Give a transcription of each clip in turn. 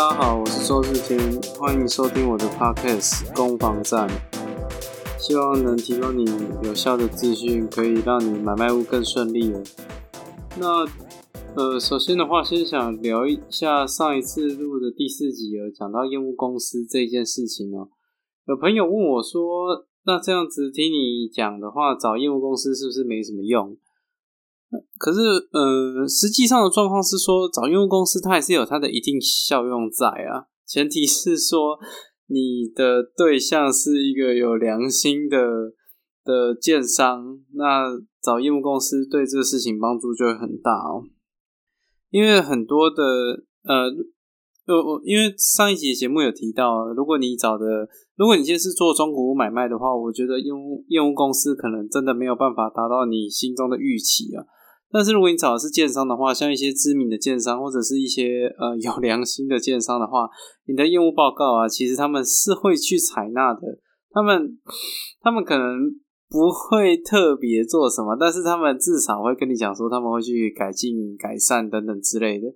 大家好，我是周志天，欢迎收听我的 podcast《攻防战》，希望能提供你有效的资讯，可以让你买卖屋更顺利哦。那呃，首先的话，先想聊一下上一次录的第四集有讲到业务公司这件事情哦。有朋友问我说：“那这样子听你讲的话，找业务公司是不是没什么用？”可是，呃，实际上的状况是说，找业务公司它还是有它的一定效用在啊。前提是说，你的对象是一个有良心的的建商，那找业务公司对这个事情帮助就会很大哦。因为很多的，呃，呃，因为上一集节目有提到，如果你找的，如果你现在是做中古屋买卖的话，我觉得业务业务公司可能真的没有办法达到你心中的预期啊。但是如果你找的是建商的话，像一些知名的建商或者是一些呃 有良心的建商的话，你的业务报告啊，其实他们是会去采纳的。他们他们可能不会特别做什么，但是他们至少会跟你讲说他们会去改进、改善等等之类的。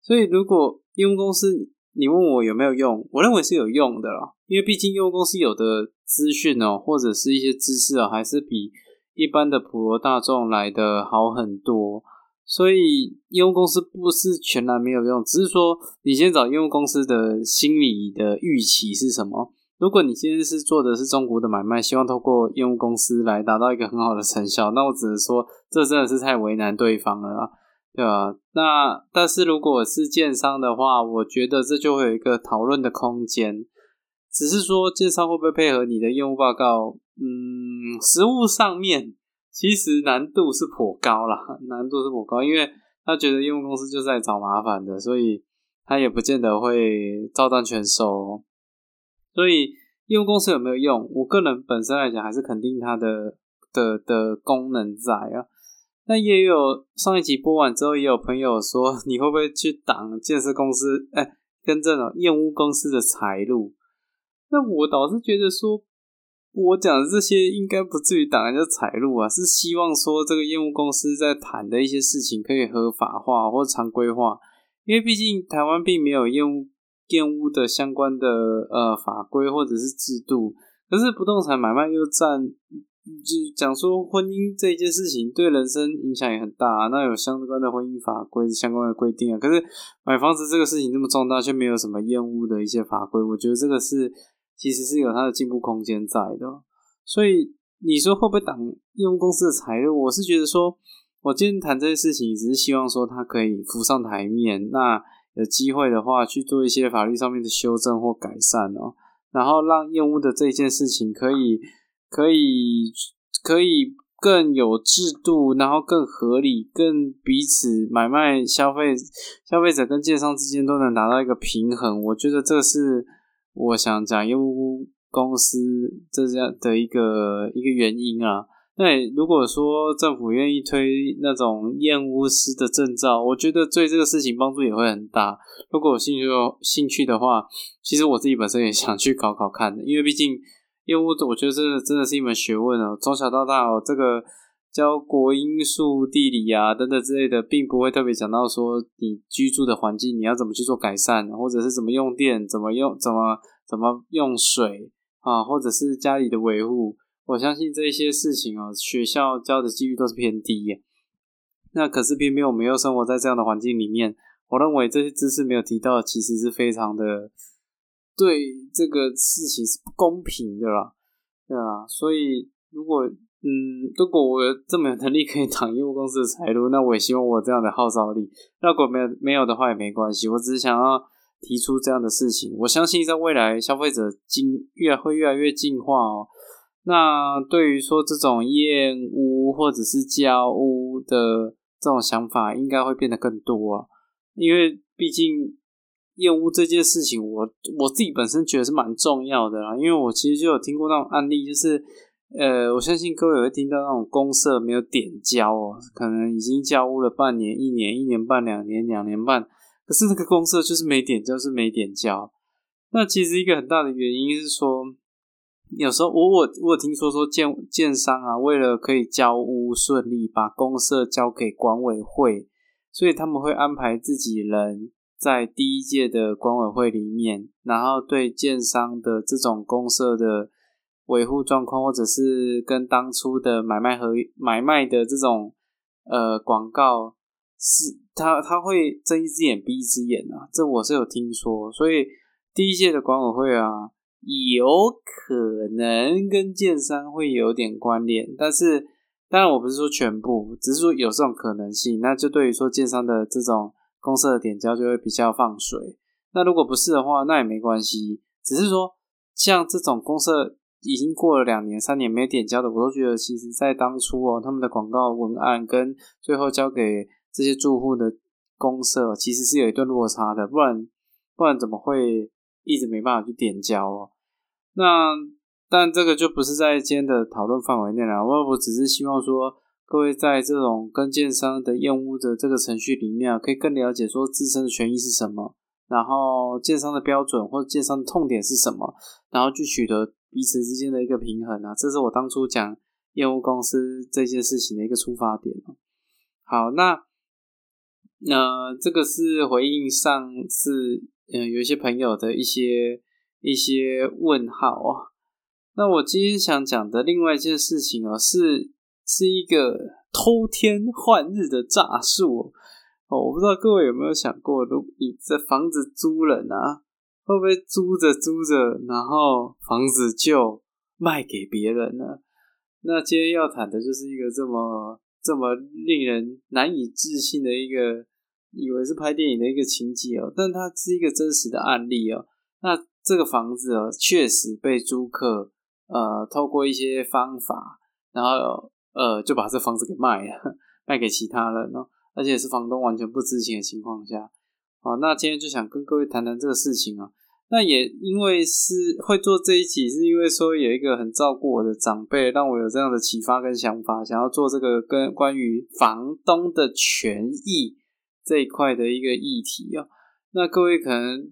所以如果业务公司你问我有没有用，我认为是有用的啦，因为毕竟业务公司有的资讯哦，或者是一些知识啊，还是比。一般的普罗大众来的好很多，所以业务公司不是全然没有用，只是说你先找业务公司的心理的预期是什么。如果你今天是做的是中国的买卖，希望透过业务公司来达到一个很好的成效，那我只能说这真的是太为难对方了，对吧？那但是如果是建商的话，我觉得这就会有一个讨论的空间，只是说建商会不会配合你的业务报告？嗯，实物上面其实难度是颇高啦，难度是颇高，因为他觉得业务公司就是在找麻烦的，所以他也不见得会照单全收。所以业务公司有没有用？我个人本身来讲，还是肯定它的的的功能在啊。那也有上一集播完之后，也有朋友说，你会不会去挡建设公司？哎，跟这种业务公司的财路？那我倒是觉得说。我讲的这些应该不至于挡人家财路啊，是希望说这个业务公司在谈的一些事情可以合法化或常规化，因为毕竟台湾并没有业务业务的相关的呃法规或者是制度，可是不动产买卖又占，就是讲说婚姻这件事情对人生影响也很大，那有相关的婚姻法规相关的规定啊，可是买房子这个事情这么重大，却没有什么业务的一些法规，我觉得这个是。其实是有它的进步空间在的，所以你说会不会挡业务公司的财路？我是觉得说，我今天谈这些事情，只是希望说它可以浮上台面。那有机会的话，去做一些法律上面的修正或改善哦，然后让业务的这件事情可以可以可以更有制度，然后更合理，更彼此买卖消费消费者跟建商之间都能达到一个平衡。我觉得这是。我想讲业务公司这样的一个一个原因啊，那如果说政府愿意推那种验屋师的证照，我觉得对这个事情帮助也会很大。如果有兴趣兴趣的话，其实我自己本身也想去考考看的，因为毕竟业务，我觉得这真的是一门学问哦。从小到大哦，这个教国英数地理啊等等之类的，并不会特别讲到说你居住的环境你要怎么去做改善，或者是怎么用电，怎么用怎么。怎么用水啊，或者是家里的维护，我相信这些事情哦，学校教的几率都是偏低耶。那可是偏偏我们又生活在这样的环境里面，我认为这些知识没有提到，其实是非常的对这个事情是不公平的啦，对啊。所以如果嗯，如果我这么有能力可以挡业务公司的财路，那我也希望我这样的号召力。那如果没有没有的话也没关系，我只是想要。提出这样的事情，我相信在未来消费者进越会越来越进化哦。那对于说这种厌恶或者是交屋的这种想法，应该会变得更多啊。因为毕竟厌恶这件事情，我我自己本身觉得是蛮重要的啦。因为我其实就有听过那种案例，就是呃，我相信各位会听到那种公社没有点交哦，可能已经交屋了半年、一年、一年半、两年、两年半。可是那个公社就是没点交，是没点交。那其实一个很大的原因是说，有时候我我我听说说建建商啊，为了可以交屋顺利，把公社交给管委会，所以他们会安排自己人在第一届的管委会里面，然后对建商的这种公社的维护状况，或者是跟当初的买卖和买卖的这种呃广告，是他他会睁一只眼闭一只眼啊，这我是有听说，所以第一届的管委会啊，有可能跟建商会有点关联，但是当然我不是说全部，只是说有这种可能性，那就对于说建商的这种。公社的点交就会比较放水，那如果不是的话，那也没关系。只是说，像这种公社已经过了两年、三年没有点交的，我都觉得其实在当初哦，他们的广告文案跟最后交给这些住户的公社，其实是有一段落差的。不然，不然怎么会一直没办法去点交哦？那但这个就不是在今天的讨论范围内了。我我只是希望说。各位在这种跟建商的验屋的这个程序里面啊，可以更了解说自身的权益是什么，然后建商的标准或者建商的痛点是什么，然后去取得彼此之间的一个平衡啊，这是我当初讲验屋公司这件事情的一个出发点好，那那这个是回应上次嗯有一些朋友的一些一些问号啊。那我今天想讲的另外一件事情啊是。是一个偷天换日的诈术哦！我不知道各位有没有想过，如果你这房子租了啊，会不会租着租着，然后房子就卖给别人了？那今天要谈的就是一个这么这么令人难以置信的一个，以为是拍电影的一个情节哦，但它是一个真实的案例哦。那这个房子哦，确实被租客呃透过一些方法，然后。呃，就把这房子给卖了，卖给其他人哦，而且是房东完全不知情的情况下。好，那今天就想跟各位谈谈这个事情啊。那也因为是会做这一集，是因为说有一个很照顾我的长辈，让我有这样的启发跟想法，想要做这个跟关于房东的权益这一块的一个议题啊。那各位可能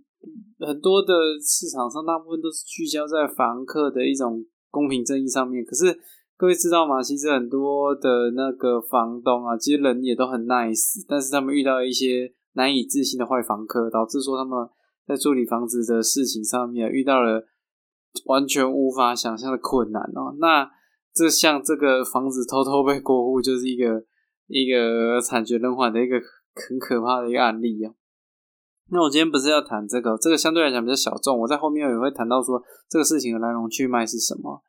很多的市场上，大部分都是聚焦在房客的一种公平正义上面，可是。各位知道吗？其实很多的那个房东啊，其实人也都很 nice，但是他们遇到一些难以置信的坏房客，导致说他们在处理房子的事情上面遇到了完全无法想象的困难哦。那这像这个房子偷偷被过户，就是一个一个惨绝人寰的一个很可怕的一个案例啊。那我今天不是要谈这个，这个相对来讲比较小众，我在后面也会谈到说这个事情的来龙去脉是什么。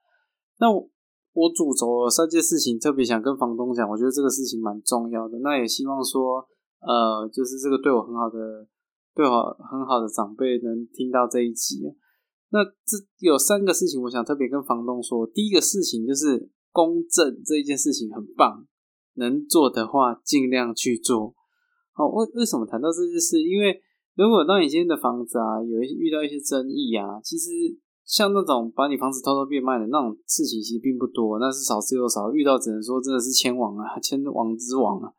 那我。我主轴三件事情，特别想跟房东讲，我觉得这个事情蛮重要的。那也希望说，呃，就是这个对我很好的、对我很好的长辈能听到这一集。那这有三个事情，我想特别跟房东说。第一个事情就是公证这一件事情很棒，能做的话尽量去做。好，为为什么谈到这件事？因为如果当你今天的房子啊，有一些遇到一些争议啊，其实。像那种把你房子偷偷变卖的那种事情，其实并不多，那是少之又少。遇到只能说真的是千王啊，千王之王啊。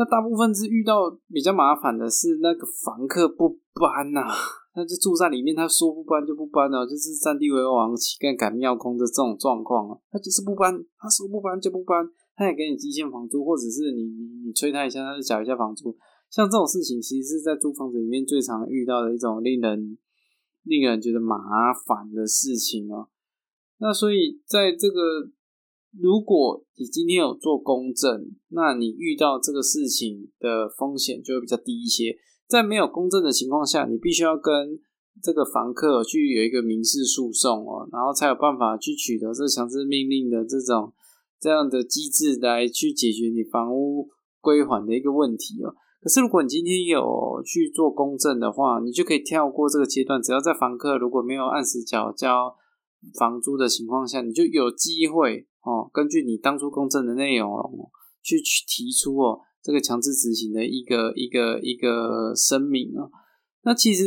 那大部分是遇到比较麻烦的是那个房客不搬呐，他就住在里面，他说不搬就不搬了，就是占地为王、乞丐赶庙空的这种状况啊。他就是不搬，他说不搬就不搬，他也给你基线房租，或者是你你你催他一下，他就缴一下房租。像这种事情，其实是在租房子里面最常遇到的一种令人。令人觉得麻烦的事情哦，那所以在这个，如果你今天有做公证，那你遇到这个事情的风险就会比较低一些。在没有公证的情况下，你必须要跟这个房客去有一个民事诉讼哦，然后才有办法去取得这强制命令的这种这样的机制来去解决你房屋归还的一个问题哦。可是，如果你今天有去做公证的话，你就可以跳过这个阶段。只要在房客如果没有按时缴交房租的情况下，你就有机会，根据你当初公证的内容去去提出哦这个强制执行的一个一个一个声明啊。那其实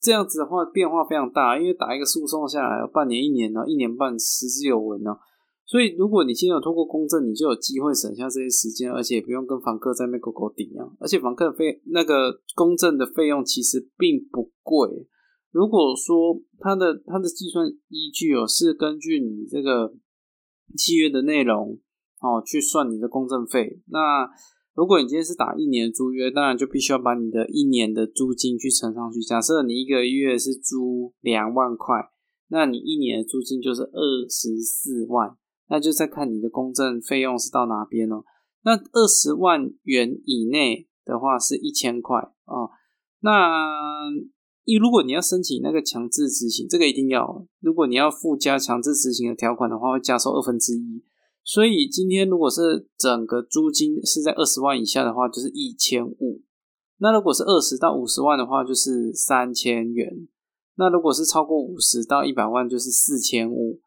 这样子的话变化非常大，因为打一个诉讼下来，半年、一年呢，一年半，实之有闻呢。所以，如果你现在有通过公证，你就有机会省下这些时间，而且也不用跟房客在那勾勾顶啊。而且，房客费那个公证的费用其实并不贵。如果说它的它的计算依据哦是根据你这个契约的内容哦去算你的公证费，那如果你今天是打一年租约，当然就必须要把你的一年的租金去乘上去。假设你一个月是租两万块，那你一年的租金就是二十四万，那就再看你的公证费用是到哪边哦。那二十万元以内的话是一千块哦。那如果你要申请那个强制执行，这个一定要，如果你要附加强制执行的条款的话，会加收二分之一。所以今天如果是整个租金是在二十万以下的话，就是一千五。那如果是二十到五十万的话，就是三千元。那如果是超过五十到一百万，就是四千五。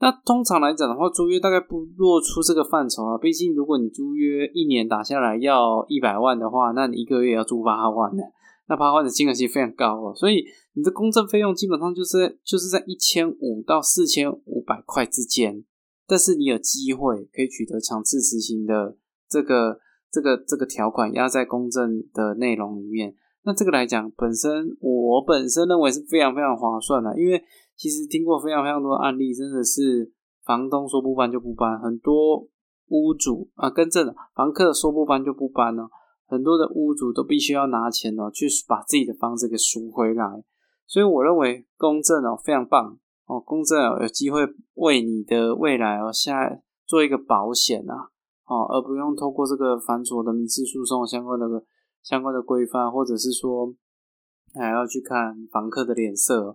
那通常来讲的话，租约大概不落出这个范畴了。毕竟如果你租约一年打下来要一百万的话，那你一个月要租八万呢，那八万的金额其实非常高哦。所以你的公证费用基本上就是就是在一千五到四千五百块之间。但是你有机会可以取得强制执行的这个这个这个条款压在公证的内容里面，那这个来讲本身我本身认为是非常非常划算的，因为其实听过非常非常多案例，真的是房东说不搬就不搬，很多屋主啊跟正房客说不搬就不搬呢，很多的屋主都必须要拿钱哦去把自己的房子给赎回来，所以我认为公证哦非常棒。哦，公证有机会为你的未来哦下做一个保险啊，哦，而不用透过这个繁琐的民事诉讼相关的相关的规范，或者是说还要去看房客的脸色，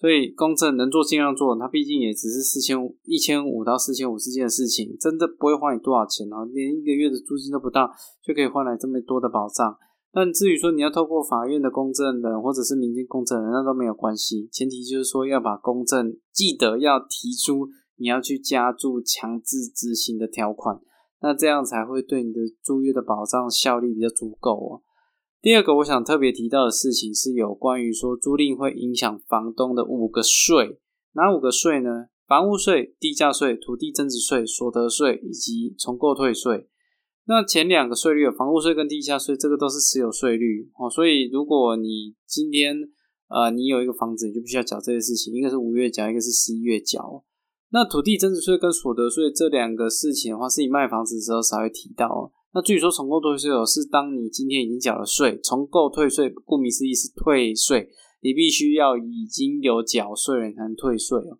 所以公证能做尽量做，它毕竟也只是四千五一千五到四千五之间的事情，真的不会花你多少钱哦，连一个月的租金都不到，就可以换来这么多的保障。但至于说你要透过法院的公证人或者是民间公证人，那都没有关系。前提就是说要把公证记得要提出，你要去加注强制执行的条款，那这样才会对你的租约的保障效力比较足够哦。第二个我想特别提到的事情是有关于说租赁会影响房东的五个税，哪五个税呢？房屋税、地价税、土地增值税、所得税以及重购退税。那前两个税率，房屋税跟地价税，这个都是持有税率哦。所以如果你今天呃你有一个房子，你就必须要缴这些事情，一个是五月缴，一个是十一月缴。那土地增值税跟所得税这两个事情的话，是你卖房子的时候才会提到。那至于说重构退税哦，是当你今天已经缴了税，重构退税，顾名思义是退税，你必须要已经有缴税人才能退税哦。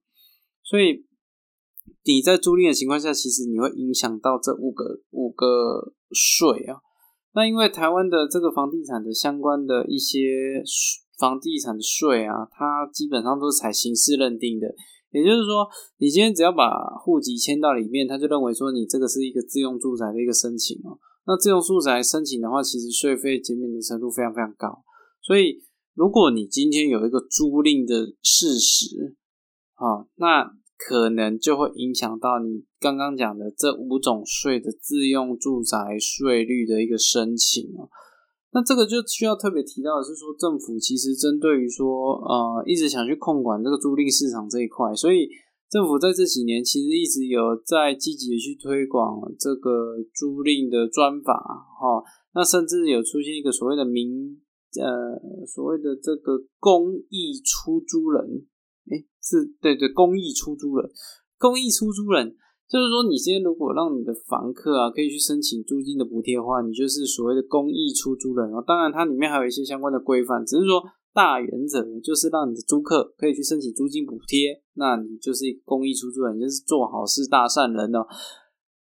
所以。你在租赁的情况下，其实你会影响到这五个五个税啊。那因为台湾的这个房地产的相关的一些房地产税啊，它基本上都是采形式认定的。也就是说，你今天只要把户籍迁到里面，他就认为说你这个是一个自用住宅的一个申请哦。那自用住宅申请的话，其实税费减免的程度非常非常高。所以，如果你今天有一个租赁的事实啊，那可能就会影响到你刚刚讲的这五种税的自用住宅税率的一个申请哦。那这个就需要特别提到的是说，政府其实针对于说，呃，一直想去控管这个租赁市场这一块，所以政府在这几年其实一直有在积极的去推广这个租赁的专法哈。那甚至有出现一个所谓的民呃所谓的这个公益出租人。哎，是对对，公益出租人，公益出租人，就是说，你今天如果让你的房客啊，可以去申请租金的补贴的话，你就是所谓的公益出租人哦。当然，它里面还有一些相关的规范，只是说大原则就是让你的租客可以去申请租金补贴，那你就是公益出租人，就是做好事大善人哦。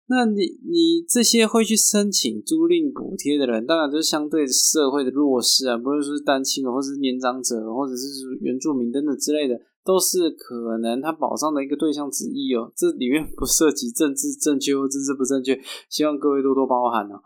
那你你这些会去申请租赁补贴的人，当然就是相对社会的弱势啊，不论是单亲或者是年长者，或者是原住民等等之类的。都是可能他保障的一个对象之一哦，这里面不涉及政治正确或政治不正确，希望各位多多包涵哦。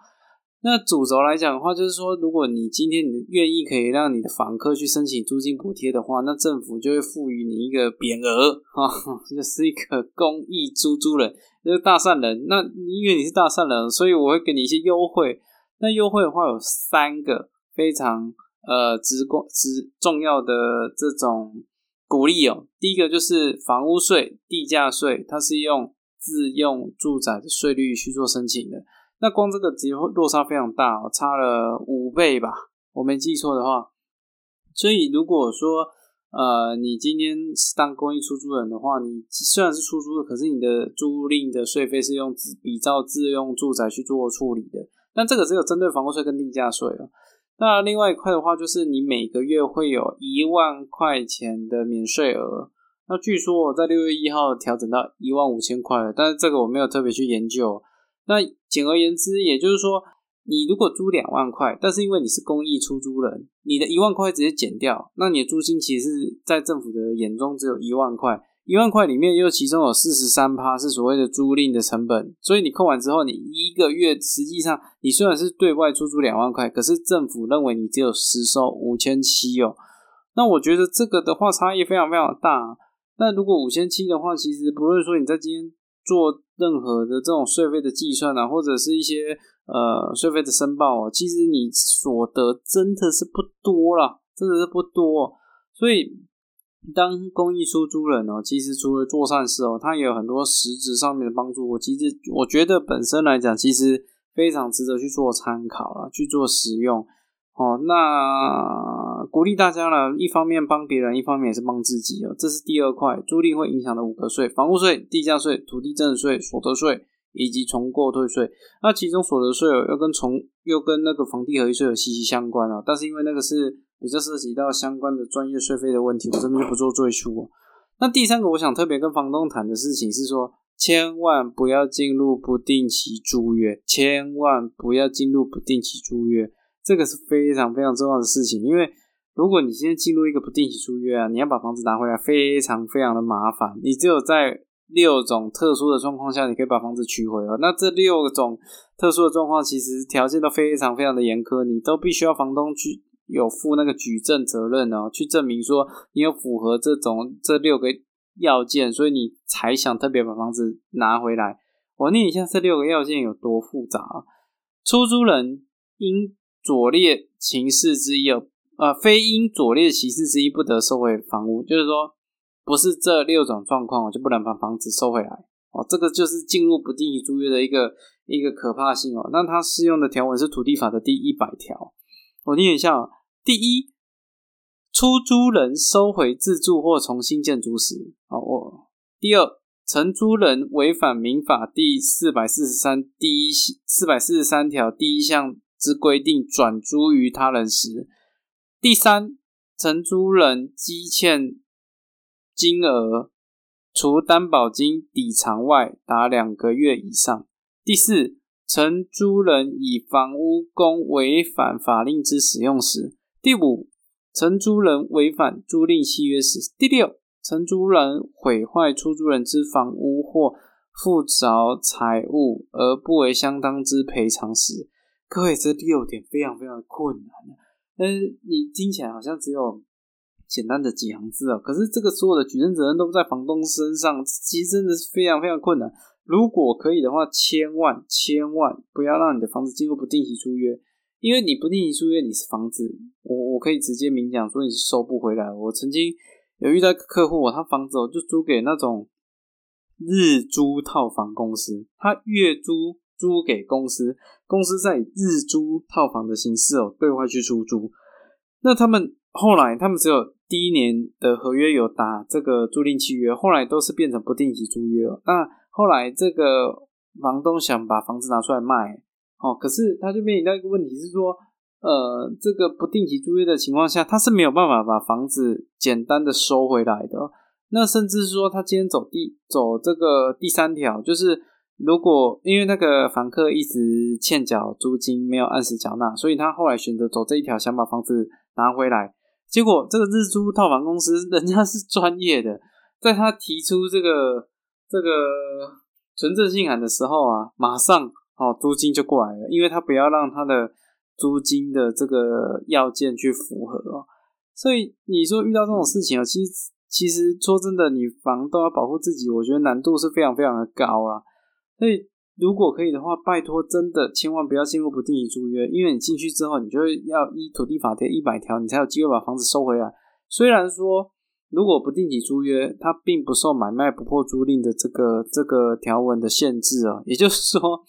那主轴来讲的话，就是说，如果你今天你愿意可以让你的房客去申请租金补贴的话，那政府就会赋予你一个匾额 啊，就是一个公益租租人，就是大善人。那因为你是大善人，所以我会给你一些优惠。那优惠的话有三个非常呃直观、直重要的这种。鼓励哦，第一个就是房屋税、地价税，它是用自用住宅的税率去做申请的。那光这个只会落差非常大哦，差了五倍吧，我没记错的话。所以如果说呃你今天是当公益出租人的话，你虽然是出租的，可是你的租赁的税费是用比照自用住宅去做处理的。那这个只有针对房屋税跟地价税哦。那另外一块的话，就是你每个月会有一万块钱的免税额。那据说我在六月一号调整到一万五千块了，但是这个我没有特别去研究。那简而言之，也就是说，你如果租两万块，但是因为你是公益出租人，你的一万块直接减掉，那你的租金其实是在政府的眼中只有一万块。一万块里面又其中有四十三趴是所谓的租赁的成本，所以你扣完之后，你一个月实际上你虽然是对外出租两万块，可是政府认为你只有实收五千七哦。那我觉得这个的话差异非常非常大。那如果五千七的话，其实不论说你在今天做任何的这种税费的计算啊，或者是一些呃税费的申报哦，其实你所得真的是不多了，真的是不多。所以当公益出租人哦，其实除了做善事哦，他也有很多实质上面的帮助。我其实我觉得本身来讲，其实非常值得去做参考了，去做使用。哦，那鼓励大家呢，一方面帮别人，一方面也是帮自己哦。这是第二块，租赁会影响的五个税：房屋税、地价税、土地增值税、所得税以及重购退税。那其中所得税哦，又跟重又跟那个房地合一税有息息相关啊。但是因为那个是比较涉及到相关的专业税费的问题，我这边就不做赘述。那第三个，我想特别跟房东谈的事情是说，千万不要进入不定期租约，千万不要进入不定期租约。这个是非常非常重要的事情，因为如果你今天进入一个不定期租约啊，你要把房子拿回来，非常非常的麻烦。你只有在六种特殊的状况下，你可以把房子取回哦。那这六种特殊的状况，其实条件都非常非常的严苛，你都必须要房东去有负那个举证责任哦，去证明说你有符合这种这六个要件，所以你才想特别把房子拿回来。我念一下这六个要件有多复杂啊？出租人应左列情事之一哦，呃，非因左列情事之一不得收回房屋，就是说，不是这六种状况，我就不能把房子收回来哦。这个就是进入不定期租约的一个一个可怕性哦。那它适用的条文是土地法的第一百条，我念一下哦。第一，出租人收回自住或重新建筑时，哦，我第二，承租人违反民法第四百四十三第一四百四十三条第一项。之规定转租于他人时，第三，承租人积欠金额除担保金抵偿外达两个月以上；第四，承租人以房屋供违反法令之使用时；第五，承租人违反租赁契约时；第六，承租人毁坏出租人之房屋或附着财物而不为相当之赔偿时。各位，这六点非常非常的困难，但是你听起来好像只有简单的几行字哦。可是这个所有的举证责任都在房东身上，其实真的是非常非常困难。如果可以的话，千万千万不要让你的房子进入不定期租约，因为你不定期租约，你是房子，我我可以直接明讲说你是收不回来。我曾经有遇到客户，他房子哦就租给那种日租套房公司，他月租。租给公司，公司在日租套房的形式哦对外去出租。那他们后来，他们只有第一年的合约有打这个租赁契约，后来都是变成不定期租约了。那后来这个房东想把房子拿出来卖，哦，可是他就面临到一个问题是说，呃，这个不定期租约的情况下，他是没有办法把房子简单的收回来的。那甚至是说，他今天走第走这个第三条，就是。如果因为那个房客一直欠缴租金，没有按时缴纳，所以他后来选择走这一条，想把房子拿回来。结果这个日租套房公司人家是专业的，在他提出这个这个存证信函的时候啊，马上哦租金就过来了，因为他不要让他的租金的这个要件去符合哦。所以你说遇到这种事情啊，其实其实说真的，你房东要保护自己，我觉得难度是非常非常的高啦。所以，如果可以的话，拜托，真的千万不要进入不定期租约，因为你进去之后，你就要依土地法的一百条，你才有机会把房子收回来。虽然说，如果不定期租约，它并不受买卖不破租赁的这个这个条文的限制啊，也就是说，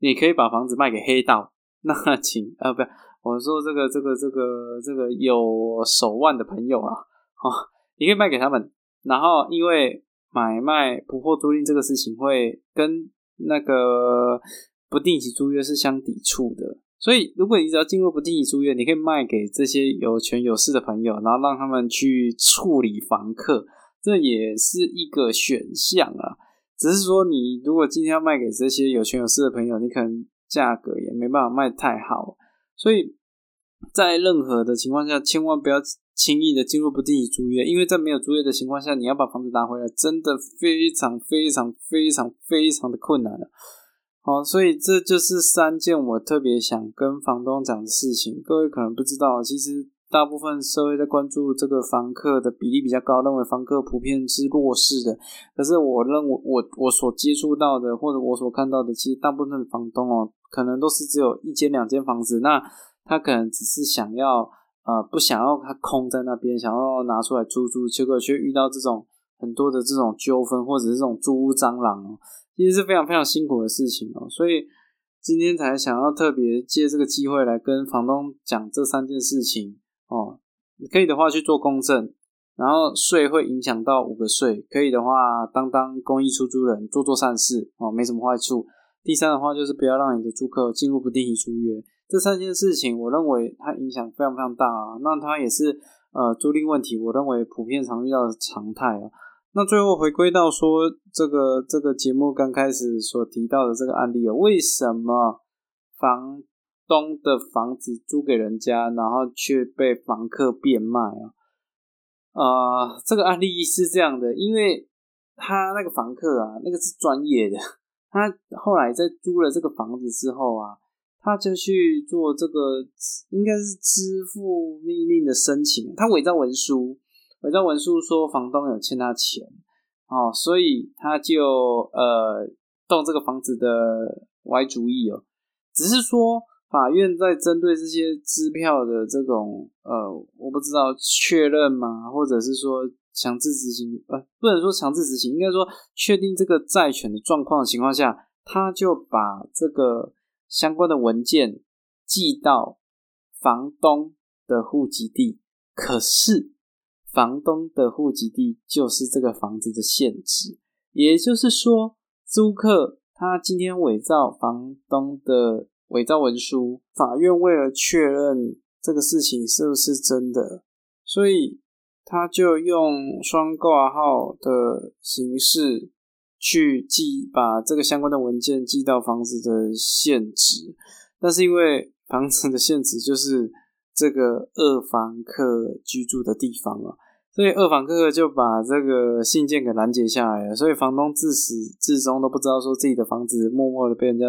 你可以把房子卖给黑道，那请啊，不，我说这个这个这个这个有手腕的朋友啊，哦，你可以卖给他们，然后因为买卖不破租赁这个事情会跟那个不定期租约是相抵触的。所以，如果你只要进入不定期租约，你可以卖给这些有权有势的朋友，然后让他们去处理房客，这也是一个选项啊。只是说，你如果今天要卖给这些有权有势的朋友，你可能价格也没办法卖太好。所以在任何的情况下，千万不要轻易的进入不定期租约，因为在没有租约的情况下，你要把房子拿回来，真的非常非常非常非常的困难了。好，所以这就是三件我特别想跟房东讲的事情。各位可能不知道，其实大部分社会在关注这个房客的比例比较高，认为房客普遍是弱势的。可是我认为，我我所接触到的或者我所看到的，其实大部分的房东哦，可能都是只有一间两间房子，那他可能只是想要呃不想要它空在那边，想要拿出来租租，结果却遇到这种很多的这种纠纷，或者是这种租屋蟑螂。其实是非常非常辛苦的事情哦，所以今天才想要特别借这个机会来跟房东讲这三件事情哦。可以的话去做公证，然后税会影响到五个税，可以的话当当公益出租人，做做善事哦，没什么坏处。第三的话就是不要让你的租客进入不定期租约，这三件事情我认为它影响非常非常大啊。那它也是呃租赁问题，我认为普遍常遇到的常态啊。那最后回归到说这个这个节目刚开始所提到的这个案例哦，为什么房东的房子租给人家，然后却被房客变卖啊？啊，这个案例是这样的，因为他那个房客啊，那个是专业的，他后来在租了这个房子之后啊，他就去做这个应该是支付命令的申请，他伪造文书。伪造文书说房东有欠他钱，哦，所以他就呃动这个房子的歪主意哦。只是说法院在针对这些支票的这种呃，我不知道确认吗？或者是说强制执行？呃，不能说强制执行，应该说确定这个债权的状况的情况下，他就把这个相关的文件寄到房东的户籍地。可是。房东的户籍地就是这个房子的现值，也就是说，租客他今天伪造房东的伪造文书，法院为了确认这个事情是不是真的，所以他就用双挂号的形式去寄，把这个相关的文件寄到房子的现值，但是因为房子的现值就是这个二房客居住的地方啊。所以二房客就把这个信件给拦截下来了，所以房东自始至终都不知道说自己的房子默默的被人家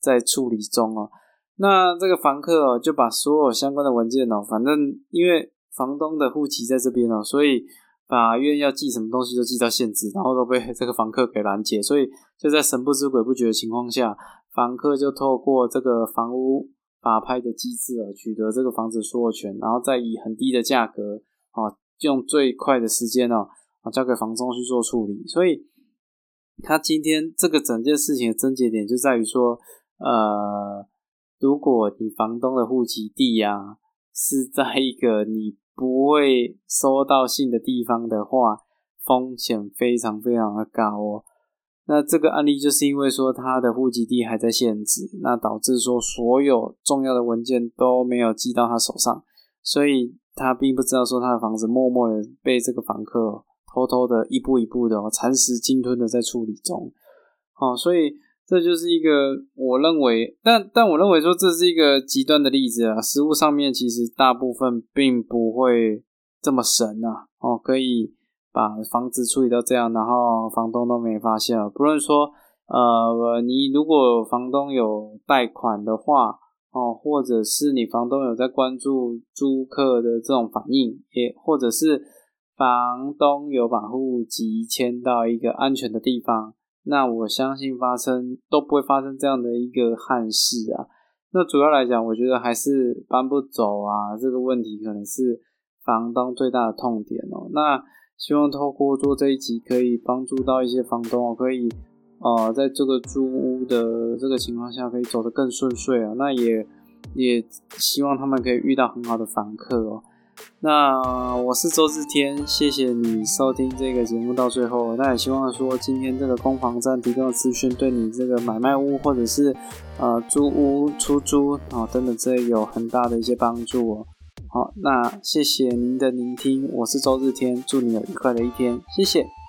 在处理中哦。那这个房客哦就把所有相关的文件哦，反正因为房东的户籍在这边哦，所以法院要寄什么东西都寄到现址，然后都被这个房客给拦截，所以就在神不知鬼不觉的情况下，房客就透过这个房屋法拍的机制哦，取得这个房子所有权，然后再以很低的价格啊。用最快的时间哦，啊，交给房东去做处理。所以，他今天这个整件事情的症结点就在于说，呃，如果你房东的户籍地呀是在一个你不会收到信的地方的话，风险非常非常的高哦。那这个案例就是因为说他的户籍地还在限制，那导致说所有重要的文件都没有寄到他手上，所以。他并不知道说他的房子默默的被这个房客偷偷的一步一步的蚕食鲸吞的在处理中，哦，所以这就是一个我认为，但但我认为说这是一个极端的例子啊。实物上面其实大部分并不会这么神啊，哦，可以把房子处理到这样，然后房东都没发现啊。不论说呃，你如果房东有贷款的话。哦，或者是你房东有在关注租客的这种反应，也或者是房东有把户籍迁到一个安全的地方，那我相信发生都不会发生这样的一个憾事啊。那主要来讲，我觉得还是搬不走啊，这个问题可能是房东最大的痛点哦。那希望透过做这一集，可以帮助到一些房东，可以。哦，在这个租屋的这个情况下，可以走得更顺遂啊。那也也希望他们可以遇到很好的房客哦。那我是周志天，谢谢你收听这个节目到最后。那也希望说今天这个攻防战提供的资讯，对你这个买卖屋或者是呃租屋出租啊等等这有很大的一些帮助哦。好，那谢谢您的聆听，我是周日天，祝你有愉快的一天，谢谢。